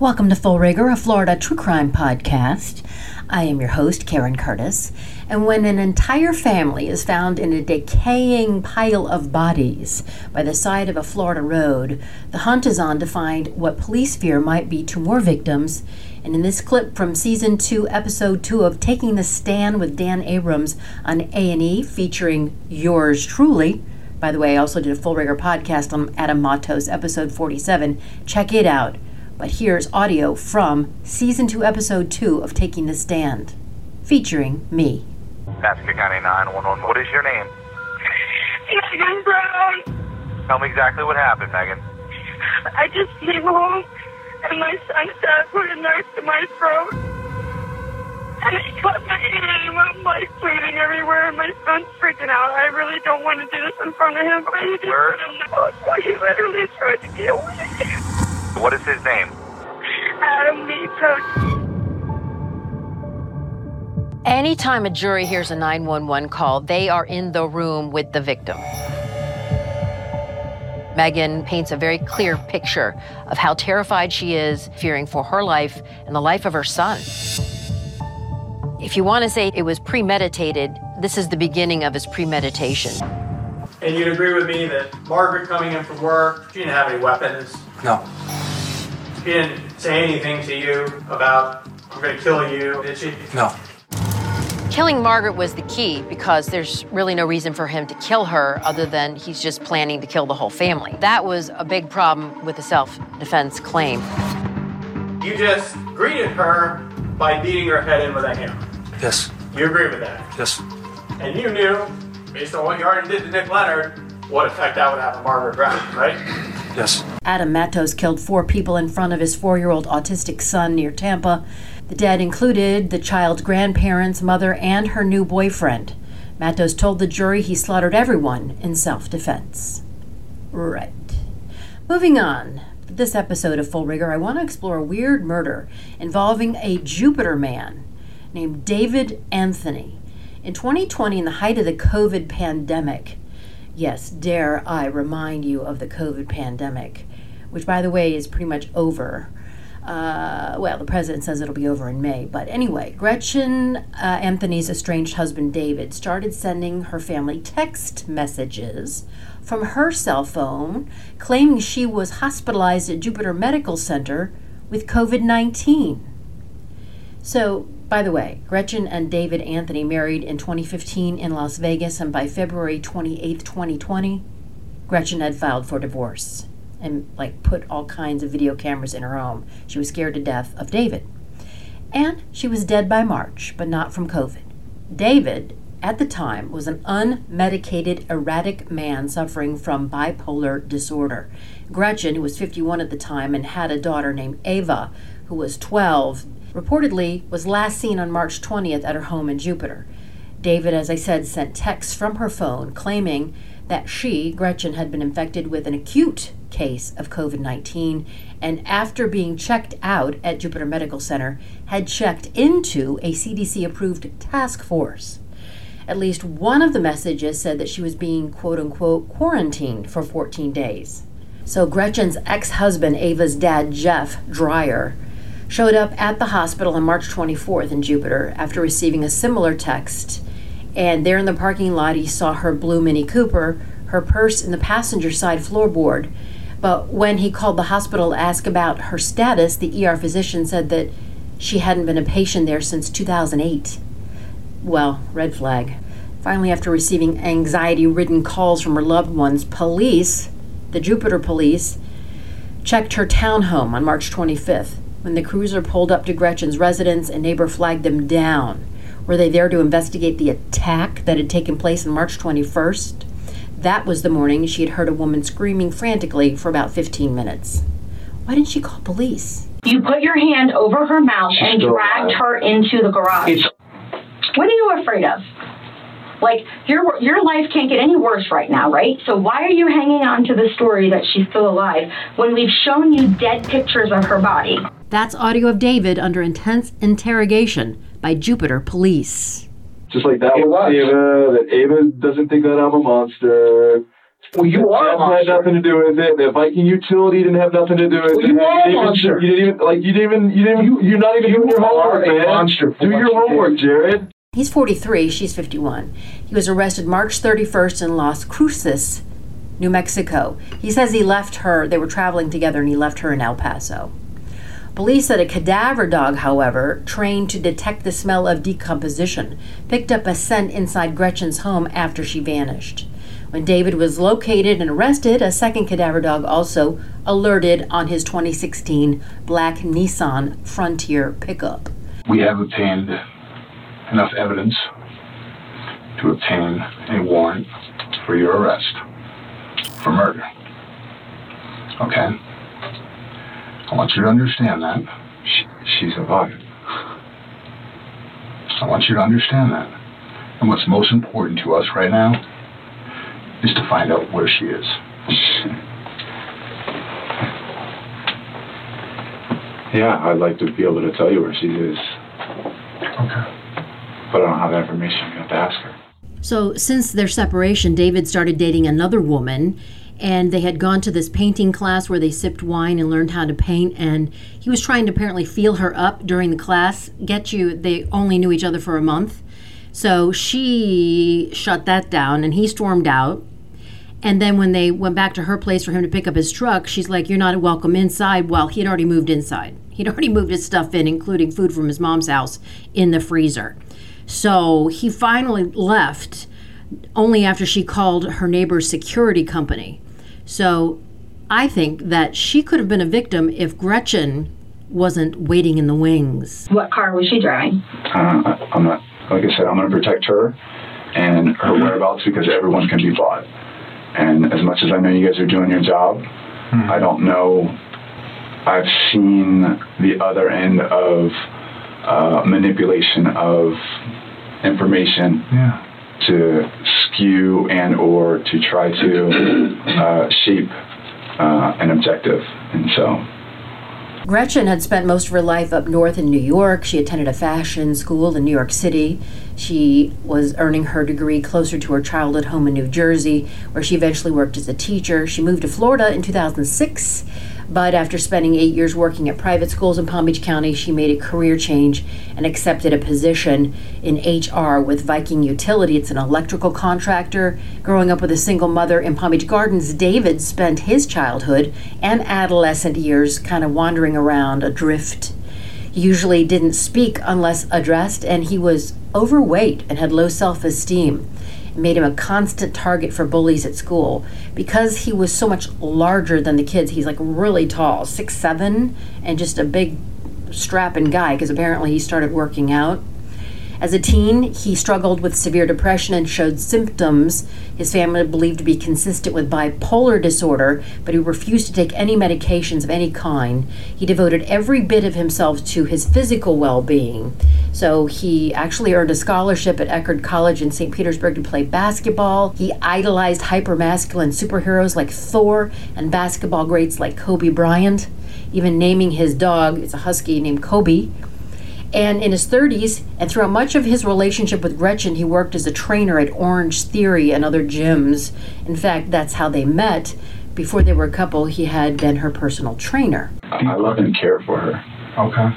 Welcome to Full Rigor, a Florida true crime podcast. I am your host, Karen Curtis. And when an entire family is found in a decaying pile of bodies by the side of a Florida road, the hunt is on to find what police fear might be two more victims. And in this clip from season two, episode two of Taking the Stand with Dan Abrams on A&E, featuring yours truly. By the way, I also did a Full Rigor podcast on Adam Matos, episode 47. Check it out. But here's audio from season two, episode two of Taking the Stand, featuring me. Pasco County 911. What is your name? Megan Brown. Tell me exactly what happened, Megan. I just came home and my son dad put a knife to my throat. And he cut my hand and I'm like bleeding everywhere and my son's freaking out. I really don't want to do this in front of him, but he just Where? put a knife. He literally tried to kill me. What is his name? Adam Matos. Anytime a jury hears a 911 call, they are in the room with the victim. Megan paints a very clear picture of how terrified she is, fearing for her life and the life of her son. If you want to say it was premeditated, this is the beginning of his premeditation. And you'd agree with me that Margaret coming in from work, she didn't have any weapons. No, She didn't say anything to you about, I'm going to kill you, did she? no. Killing Margaret was the key because there's really no reason for him to kill her other than he's just planning to kill the whole family. That was a big problem with the self defense claim. You just greeted her by beating her head in with a hammer. Yes, You agree with that? yes, And you knew, based on what you already did to Nick Leonardi, what effect that would have on Margaret Brown, right? yes. Adam Matos killed four people in front of his four year old autistic son near Tampa. The dead included the child's grandparents, mother, and her new boyfriend. Matos told the jury he slaughtered everyone in self defense. Right. Moving on. For this episode of Full Rigor, I want to explore a weird murder involving a Jupiter man named David Anthony. In 2020, in the height of the COVID pandemic, yes, dare I remind you of the COVID pandemic, which, by the way, is pretty much over. Uh, well, the president says it'll be over in May. But anyway, Gretchen uh, Anthony's estranged husband David started sending her family text messages from her cell phone claiming she was hospitalized at Jupiter Medical Center with COVID 19. So, by the way, Gretchen and David Anthony married in 2015 in Las Vegas, and by February 28, 2020, Gretchen had filed for divorce and like put all kinds of video cameras in her home. She was scared to death of David. And she was dead by March, but not from COVID. David, at the time, was an unmedicated, erratic man suffering from bipolar disorder. Gretchen, who was 51 at the time and had a daughter named Ava, who was 12, reportedly was last seen on March 20th at her home in Jupiter. David, as I said, sent texts from her phone claiming that she, Gretchen, had been infected with an acute case of COVID 19 and after being checked out at Jupiter Medical Center, had checked into a CDC approved task force. At least one of the messages said that she was being quote unquote quarantined for 14 days. So Gretchen's ex husband, Ava's dad, Jeff Dreyer, showed up at the hospital on March 24th in Jupiter after receiving a similar text. And there in the parking lot, he saw her blue Mini Cooper, her purse in the passenger side floorboard. But when he called the hospital to ask about her status, the ER physician said that she hadn't been a patient there since 2008. Well, red flag. Finally, after receiving anxiety ridden calls from her loved ones, police, the Jupiter police, checked her townhome on March 25th. When the cruiser pulled up to Gretchen's residence, a neighbor flagged them down. Were they there to investigate the attack that had taken place on March 21st? That was the morning she had heard a woman screaming frantically for about 15 minutes. Why didn't she call police? You put your hand over her mouth She's and dragged alive. her into the garage. It's What are you afraid of? Like your your life can't get any worse right now, right? So why are you hanging on to the story that she's still alive when we've shown you dead pictures of her body? That's audio of David under intense interrogation by Jupiter Police. Just like that It with was. Ava, that Ava doesn't think that I'm a monster. well, you are a Jeff had nothing to do with it. The Viking utility didn't have nothing to do with Well, it. you are a didn't even- monster. You didn't even like. You didn't even. You didn't. You, you're not even You doing your homework, man. monster Do your homework, did. Jared. He's 43, she's 51. He was arrested March 31st in Las Cruces, New Mexico. He says he left her, they were traveling together, and he left her in El Paso. Police said a cadaver dog, however, trained to detect the smell of decomposition, picked up a scent inside Gretchen's home after she vanished. When David was located and arrested, a second cadaver dog also alerted on his 2016 black Nissan Frontier pickup. We have obtained enough evidence to obtain a warrant for your arrest for murder. Okay? I want you to understand that. She, she's alive. I want you to understand that. And what's most important to us right now is to find out where she is. Yeah, I'd like to be able to tell you where she is, Okay. but I don't have that information. You have to ask her. So, since their separation, David started dating another woman, and they had gone to this painting class where they sipped wine and learned how to paint. And he was trying to apparently feel her up during the class. Get you, they only knew each other for a month. So she shut that down, and he stormed out. And then when they went back to her place for him to pick up his truck, she's like, You're not welcome inside. Well, he had already moved inside. He'd already moved his stuff in, including food from his mom's house, in the freezer. So he finally left only after she called her neighbor's security company. So I think that she could have been a victim if Gretchen wasn't waiting in the wings. What car was she driving? Uh, I- I'm not, like I said, I'm going to protect her and her whereabouts because everyone can be bought. And as much as I know you guys are doing your job, I don't know. I've seen the other end of uh, manipulation of information Yeah. To skew and or to try to uh, shape uh, an objective. And so Gretchen had spent most of her life up north in New York. She attended a fashion school in New York City. She was earning her degree closer to her childhood home in New Jersey, where she eventually worked as a teacher. She moved to Florida in 2006, but after spending eight years working at private schools in Palm Beach County, she made a career change and accepted a position in HR with Viking Utility. It's an electrical contractor. Growing up with a single mother in Palm Beach Gardens, David spent his childhood and adolescent years kind of wandering around adrift. He usually didn't speak unless addressed, and he was overweight and had low self esteem. It made him a constant target for bullies at school. Because he was so much larger than the kids, he's like really tall, six seven, and just a big strapping guy, because apparently he started working out. As a teen, he struggled with severe depression and showed symptoms his family believed to be consistent with bipolar disorder, but he refused to take any medications of any kind. He devoted every bit of himself to his physical well being. So he actually earned a scholarship at Eckerd College in St. Petersburg to play basketball. He idolized hypermasculine superheroes like Thor and basketball greats like Kobe Bryant, even naming his dog, it's a husky named Kobe. And in his 30s, and throughout much of his relationship with Gretchen, he worked as a trainer at Orange Theory and other gyms. In fact, that's how they met. Before they were a couple, he had been her personal trainer. I I love and care for her. Okay.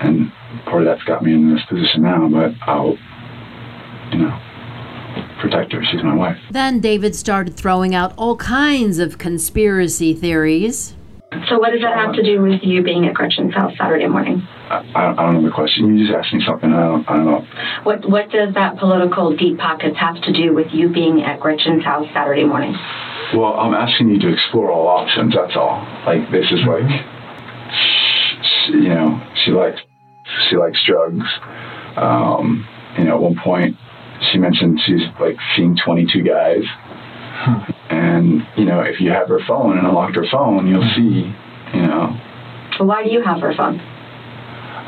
and part of that's got me in this position now. But I'll, you know, protect her. She's my wife. Then David started throwing out all kinds of conspiracy theories. So what does that have to do with you being at Gretchen's house Saturday morning? I, I, don't know the question. You just asked me something. I don't, I don't know. What what does that political deep pockets have to do with you being at Gretchen's house Saturday morning? Well, I'm asking you to explore all options. That's all. Like this is like, she, you know, she likes she likes drugs. Um, you know, at one point she mentioned she's like seen 22 guys. Hmm. And you know, if you have her phone and unlocked her phone, you'll mm-hmm. see, you know. Why do you have her phone?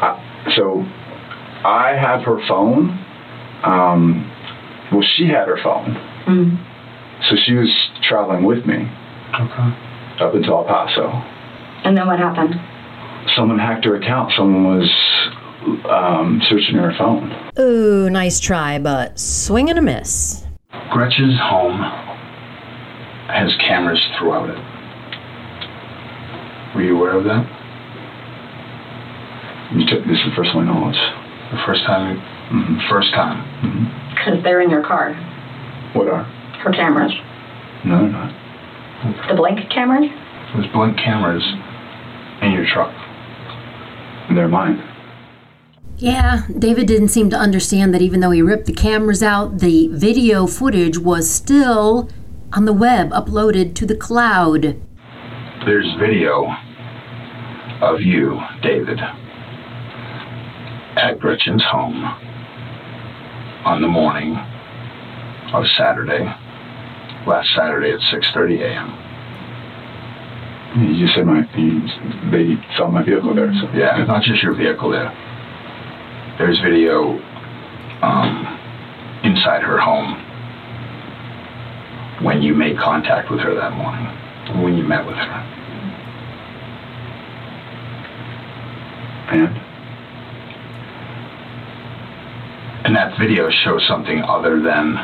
I, so I have her phone. Um, well, she had her phone, Mm. so she was traveling with me Okay. up until El Paso. And then what happened? Someone hacked her account. Someone was um, searching her phone. Ooh, nice try, but swing and a miss. Gretchen's home has cameras throughout it. Were you aware of that? You took this is the first one I know. It's, The first time, mhm, first time. mhm. Because they're in your car. What are? Her cameras. No, they're not. The blank cameras? There's blank cameras in your truck. They're mine. Yeah, David didn't seem to understand that even though he ripped the cameras out, the video footage was still on the web, uploaded to the cloud. There's video of you, David, at Gretchen's home on the morning of Saturday, last Saturday at 6:30 a.m. You said my. You, they saw my vehicle there. So Yeah, not just your vehicle there. There's video um, inside her home when you made contact with her that morning, when you met with her. And And that video shows something other than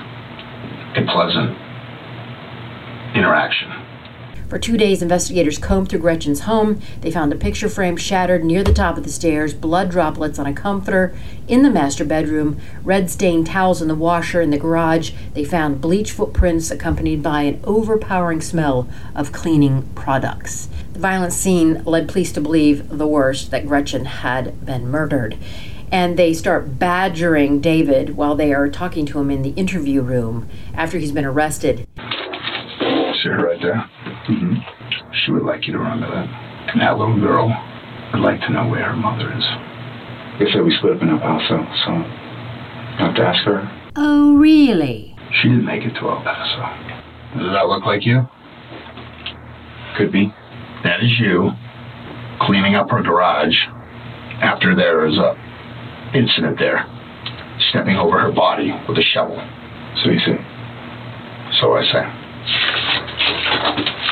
a pleasant interaction. For two days, investigators combed through Gretchen's home. They found a picture frame shattered near the top of the stairs, blood droplets on a comforter in the master bedroom, red stained towels in the washer in the garage. They found bleach footprints accompanied by an overpowering smell of cleaning products. The violent scene led police to believe the worst that Gretchen had been murdered. And they start badgering David while they are talking to him in the interview room after he's been arrested. See her right there? Mm-hmm. She would like you to remember that. And that little girl would like to know where her mother is. they said we split up in El Paso, so I have to ask her. Oh, really? She didn't make it to El Paso. Does that look like you? Could be. That is you cleaning up her garage after there is a incident there, stepping over her body with a shovel. So you say. So I say.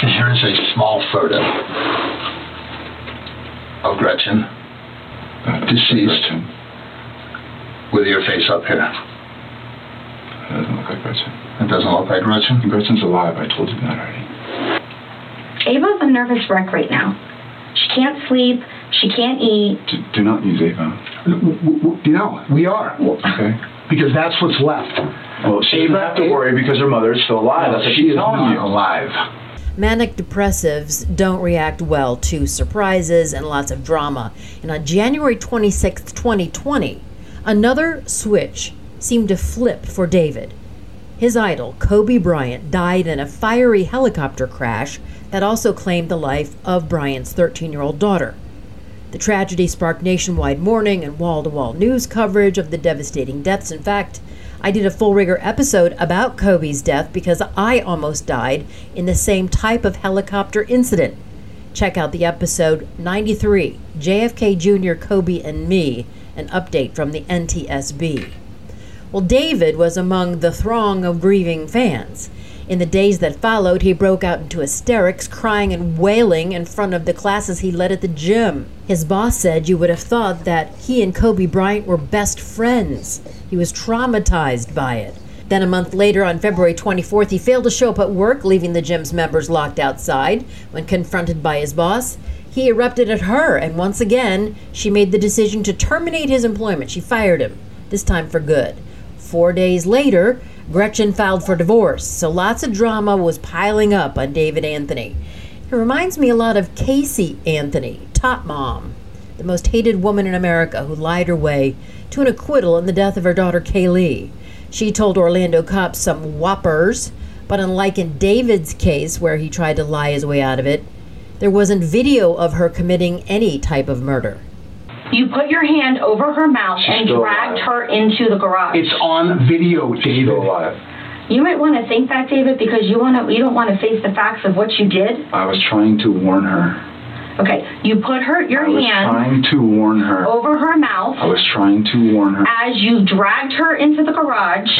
And here is a small photo of Gretchen Deceased. Gretchen. with your face up here. That doesn't look like Gretchen. It doesn't look like Gretchen. Gretchen's alive. I told you that already. Ava's a nervous wreck right now. She can't sleep. She can't eat. Do, do not use Ava. You know, we are. Okay. Because that's what's left. Well, she doesn't have to worry because her mother is still alive. That's what she she's is telling not you. alive. Manic depressives don't react well to surprises and lots of drama. And on January 26, 2020, another switch seemed to flip for David. His idol, Kobe Bryant, died in a fiery helicopter crash that also claimed the life of Bryant's 13 year old daughter. The tragedy sparked nationwide mourning and wall to wall news coverage of the devastating deaths. In fact, I did a full rigor episode about Kobe's death because I almost died in the same type of helicopter incident. Check out the episode 93 JFK Jr., Kobe, and Me, an update from the NTSB. Well, David was among the throng of grieving fans. In the days that followed, he broke out into hysterics, crying and wailing in front of the classes he led at the gym. His boss said you would have thought that he and Kobe Bryant were best friends. He was traumatized by it. Then a month later, on February 24th, he failed to show up at work, leaving the gym's members locked outside. When confronted by his boss, he erupted at her, and once again, she made the decision to terminate his employment. She fired him, this time for good. Four days later, Gretchen filed for divorce, so lots of drama was piling up on David Anthony. He reminds me a lot of Casey Anthony, Tot Mom, the most hated woman in America who lied her way to an acquittal in the death of her daughter Caylee. She told Orlando cops some whoppers, but unlike in David's case, where he tried to lie his way out of it, there wasn't video of her committing any type of murder. You put your hand over her mouth She's and dragged alive. her into the garage. It's on video, She's David. still alive. You might want to think that, David, because you want to. You don't want to face the facts of what you did. I was trying to warn her. Okay, you put her your I was hand trying to warn her. over her mouth I was trying to warn her. as you dragged her into the garage,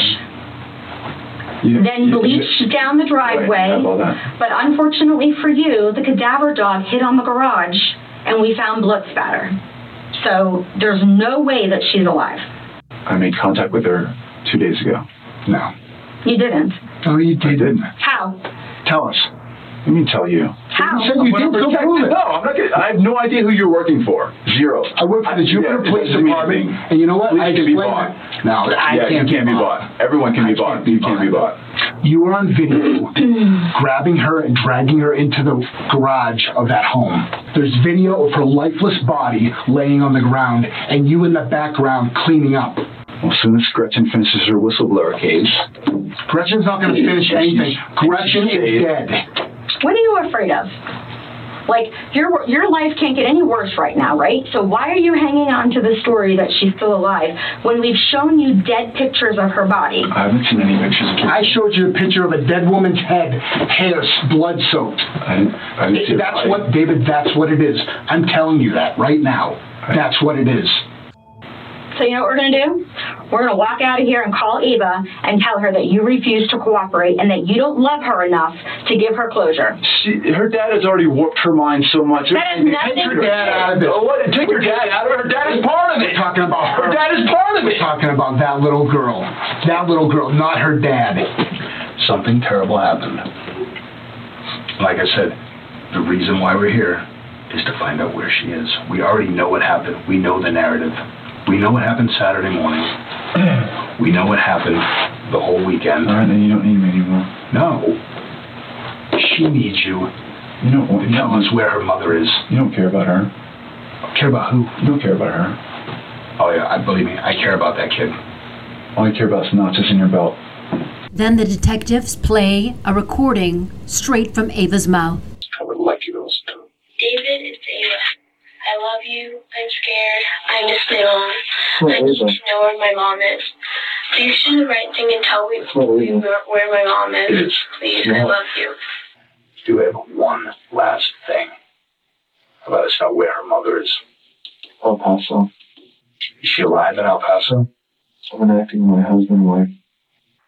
You- then you- bleached down the driveway. how about that? But unfortunately for you, the cadaver dog hit on the garage, and we found blood spatter. So there's no way that she's alive. I made contact with her two days ago. No. You didn't. Oh, you I didn't. How? Tell us. Let me tell you. How? You said you did, so prove it. No, I'm not gonna, I have no idea who you're working for. Zero. I work for the Jupiter yeah, Police Department, anything. and you know what? Police I can be bought. it. No, I yeah, can't, you can't be bought. Everyone can be bought. You can't be bought. You were on video grabbing her and dragging her into the garage of that home. There's video of her lifeless body laying on the ground, and you in the background cleaning up. Well, as soon as Gretchen finishes her whistleblower case, Gretchen's not going to finish anything. Gretchen is dead. What are you afraid of? Like your your life can't get any worse right now, right? So why are you hanging on to the story that she's still alive when we've shown you dead pictures of her body? I haven't seen any pictures of I showed you a picture of a dead woman's head, hair blood soaked. I didn't, I didn't see her That's body. what, David, that's what it is. I'm telling you that right now. That's what it is. So you know what we're gonna do? We're gonna walk out of here and call Ava and tell her that you refuse to cooperate and that you don't love her enough to give her closure. She, her dad has already warped her mind so much. That has nothing- Take your dad out of it. Oh, what? Take your dad out of it. Her dad is part of it. We're talking about her. Her dad is part of We're it. talking about that little girl. That little girl, not her dad. Something terrible happened. Like I said, the reason why we're here is to find out where she is. We already know what happened. We know the narrative. We know what happened Saturday morning. we know what happened the whole weekend. All right, then you don't need me anymore. No. She needs you You don't to want tell us where her mother is. You don't care about her. Care about who? You don't care about her. Oh yeah, I believe me. I care about that kid. All you care about is notches in your belt. Then the detectives play a recording straight from Ava's mouth. I would like you to listen to it. David, it's Ava. I love you. I'm scared. I miss my mom. I need to know where my mom is. Please do the right thing and tell me Well, me Ava. where, where my mom is. Please, I love you. Do we have one last thing. Let us know where her mother is. El Paso. Is she alive in El Paso? I'm acting my husband wife.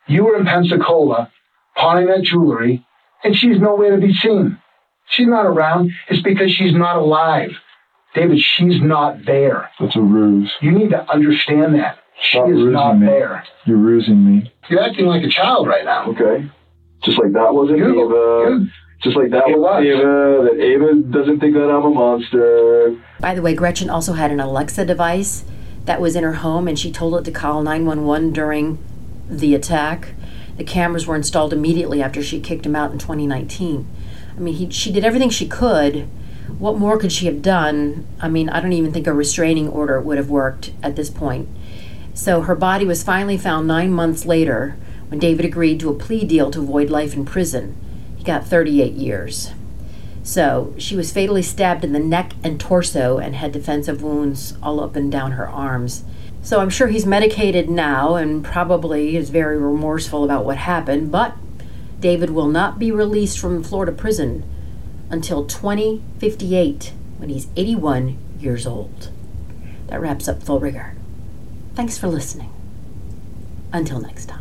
You were in Pensacola, pawning that jewelry, and she's nowhere to be seen. She's not around. It's because she's not alive. David, she's not there. That's a ruse. You need to understand that. She Stop is not me. there. You're rusing me. You're acting like a child right now. Okay. Just like that wasn't You- Ava. you- Just like that was was. Ava. That Ava doesn't think that I'm a monster. By the way, Gretchen also had an Alexa device that was in her home, and she told it to call 911 during the attack. The cameras were installed immediately after she kicked him out in 2019. I mean, he, she did everything she could. What more could she have done? I mean, I don't even think a restraining order would have worked at this point. So her body was finally found nine months later when David agreed to a plea deal to avoid life in prison. He got 38 years. So she was fatally stabbed in the neck and torso and had defensive wounds all up and down her arms. So I'm sure he's medicated now and probably is very remorseful about what happened, but David will not be released from Florida prison until 2058 when he's 81 years old. That wraps up Full Rigor. Thanks for listening. Until next time.